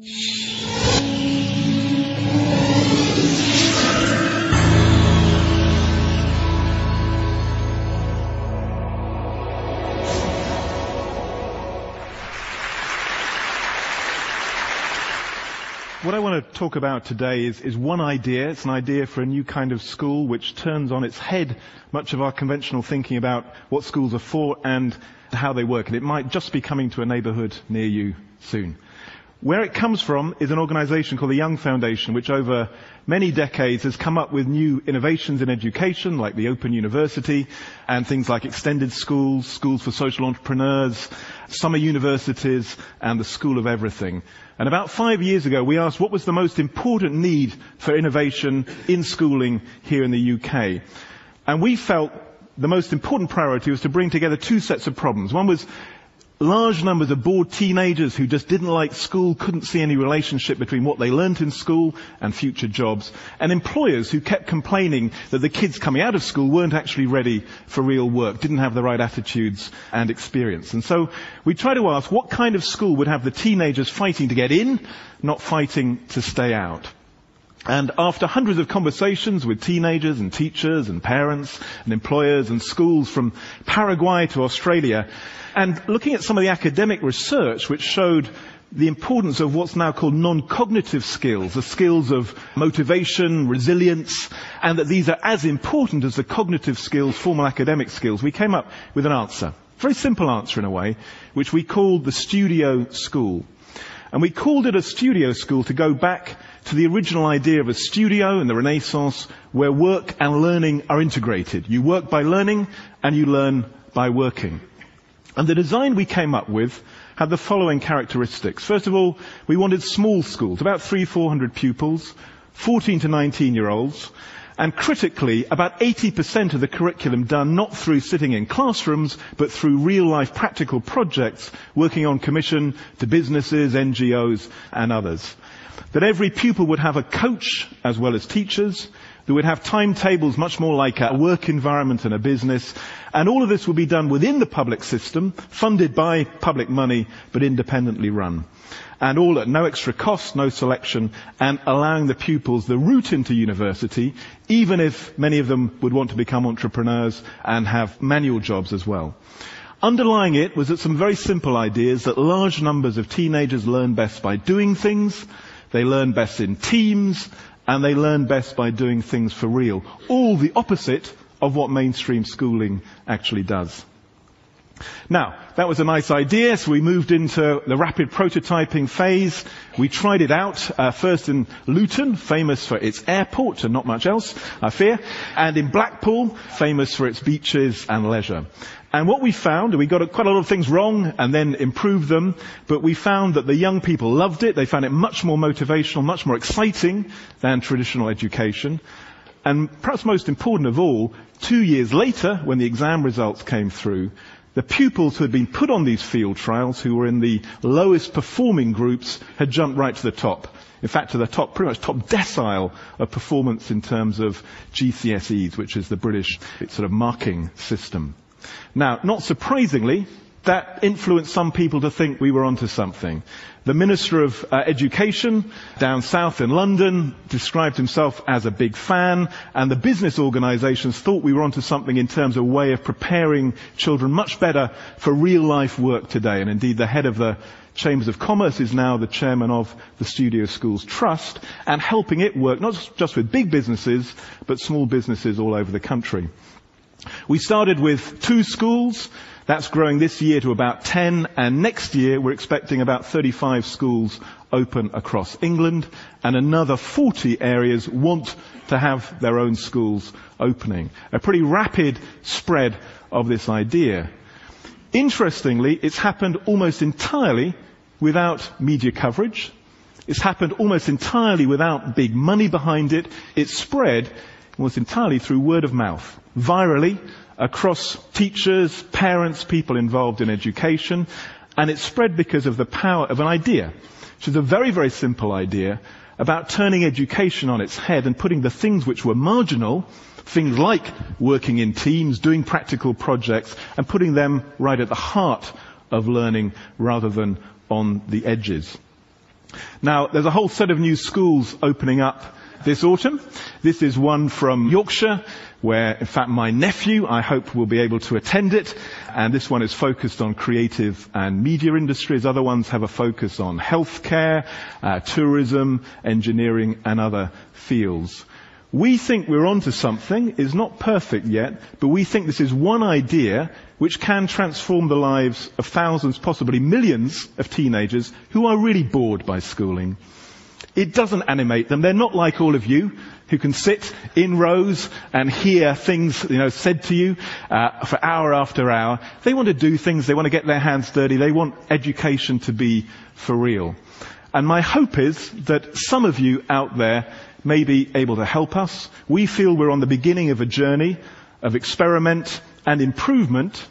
What I want to talk about today is, is one idea. It's an idea for a new kind of school which turns on its head much of our conventional thinking about what schools are for and how they work. And it might just be coming to a neighborhood near you soon. Where it comes from is an organization called the Young Foundation, which over many decades has come up with new innovations in education, like the Open University, and things like extended schools, schools for social entrepreneurs, summer universities, and the School of Everything. And about five years ago, we asked what was the most important need for innovation in schooling here in the UK. And we felt the most important priority was to bring together two sets of problems. One was large numbers of bored teenagers who just didn't like school, couldn't see any relationship between what they learnt in school and future jobs, and employers who kept complaining that the kids coming out of school weren't actually ready for real work, didn't have the right attitudes and experience. And so we try to ask what kind of school would have the teenagers fighting to get in, not fighting to stay out. And after hundreds of conversations with teenagers and teachers and parents and employers and schools from Paraguay to Australia, and looking at some of the academic research which showed the importance of what's now called non-cognitive skills, the skills of motivation, resilience, and that these are as important as the cognitive skills, formal academic skills, we came up with an answer. A very simple answer in a way, which we called the studio school. And we called it a studio school to go back to the original idea of a studio in the Renaissance where work and learning are integrated. You work by learning and you learn by working. And the design we came up with had the following characteristics. First of all, we wanted small schools, about three, four hundred pupils, 14 to 19 year olds, and critically, about 80% of the curriculum done not through sitting in classrooms, but through real life practical projects working on commission to businesses, NGOs, and others. That every pupil would have a coach as well as teachers, that would have timetables much more like a work environment and a business. And all of this would be done within the public system, funded by public money, but independently run. And all at no extra cost, no selection, and allowing the pupils the route into university, even if many of them would want to become entrepreneurs and have manual jobs as well. Underlying it was that some very simple ideas that large numbers of teenagers learn best by doing things, they learn best in teams, and they learn best by doing things for real. All the opposite of what mainstream schooling actually does. Now, that was a nice idea, so we moved into the rapid prototyping phase. We tried it out, uh, first in Luton, famous for its airport and not much else, I fear, and in Blackpool, famous for its beaches and leisure. And what we found, we got quite a lot of things wrong and then improved them, but we found that the young people loved it. They found it much more motivational, much more exciting than traditional education. And perhaps most important of all, two years later, when the exam results came through, the pupils who had been put on these field trials, who were in the lowest performing groups, had jumped right to the top. In fact, to the top, pretty much top decile of performance in terms of GCSEs, which is the British sort of marking system. Now, not surprisingly, that influenced some people to think we were onto something. The Minister of uh, Education down south in London described himself as a big fan, and the business organisations thought we were onto something in terms of a way of preparing children much better for real life work today. And indeed, the head of the Chambers of Commerce is now the chairman of the Studio Schools Trust, and helping it work not just with big businesses, but small businesses all over the country. We started with two schools. That's growing this year to about 10, and next year we're expecting about 35 schools open across England, and another 40 areas want to have their own schools opening. A pretty rapid spread of this idea. Interestingly, it's happened almost entirely without media coverage. It's happened almost entirely without big money behind it. It's spread almost entirely through word of mouth virally across teachers, parents, people involved in education, and it spread because of the power of an idea, which is a very, very simple idea about turning education on its head and putting the things which were marginal, things like working in teams, doing practical projects, and putting them right at the heart of learning rather than on the edges. Now, there's a whole set of new schools opening up this autumn. This is one from Yorkshire, where in fact my nephew, I hope, will be able to attend it. And this one is focused on creative and media industries. Other ones have a focus on healthcare, uh, tourism, engineering, and other fields. We think we're onto something. It's not perfect yet, but we think this is one idea which can transform the lives of thousands, possibly millions of teenagers who are really bored by schooling. It doesn't animate them. They're not like all of you who can sit in rows and hear things, you know, said to you uh, for hour after hour. They want to do things. They want to get their hands dirty. They want education to be for real. And my hope is that some of you out there may be able to help us. We feel we're on the beginning of a journey of experiment and improvement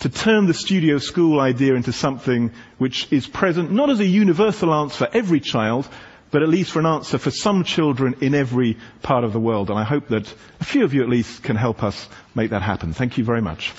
to turn the studio school idea into something which is present not as a universal answer for every child, but at least for an answer for some children in every part of the world. And I hope that a few of you at least can help us make that happen. Thank you very much.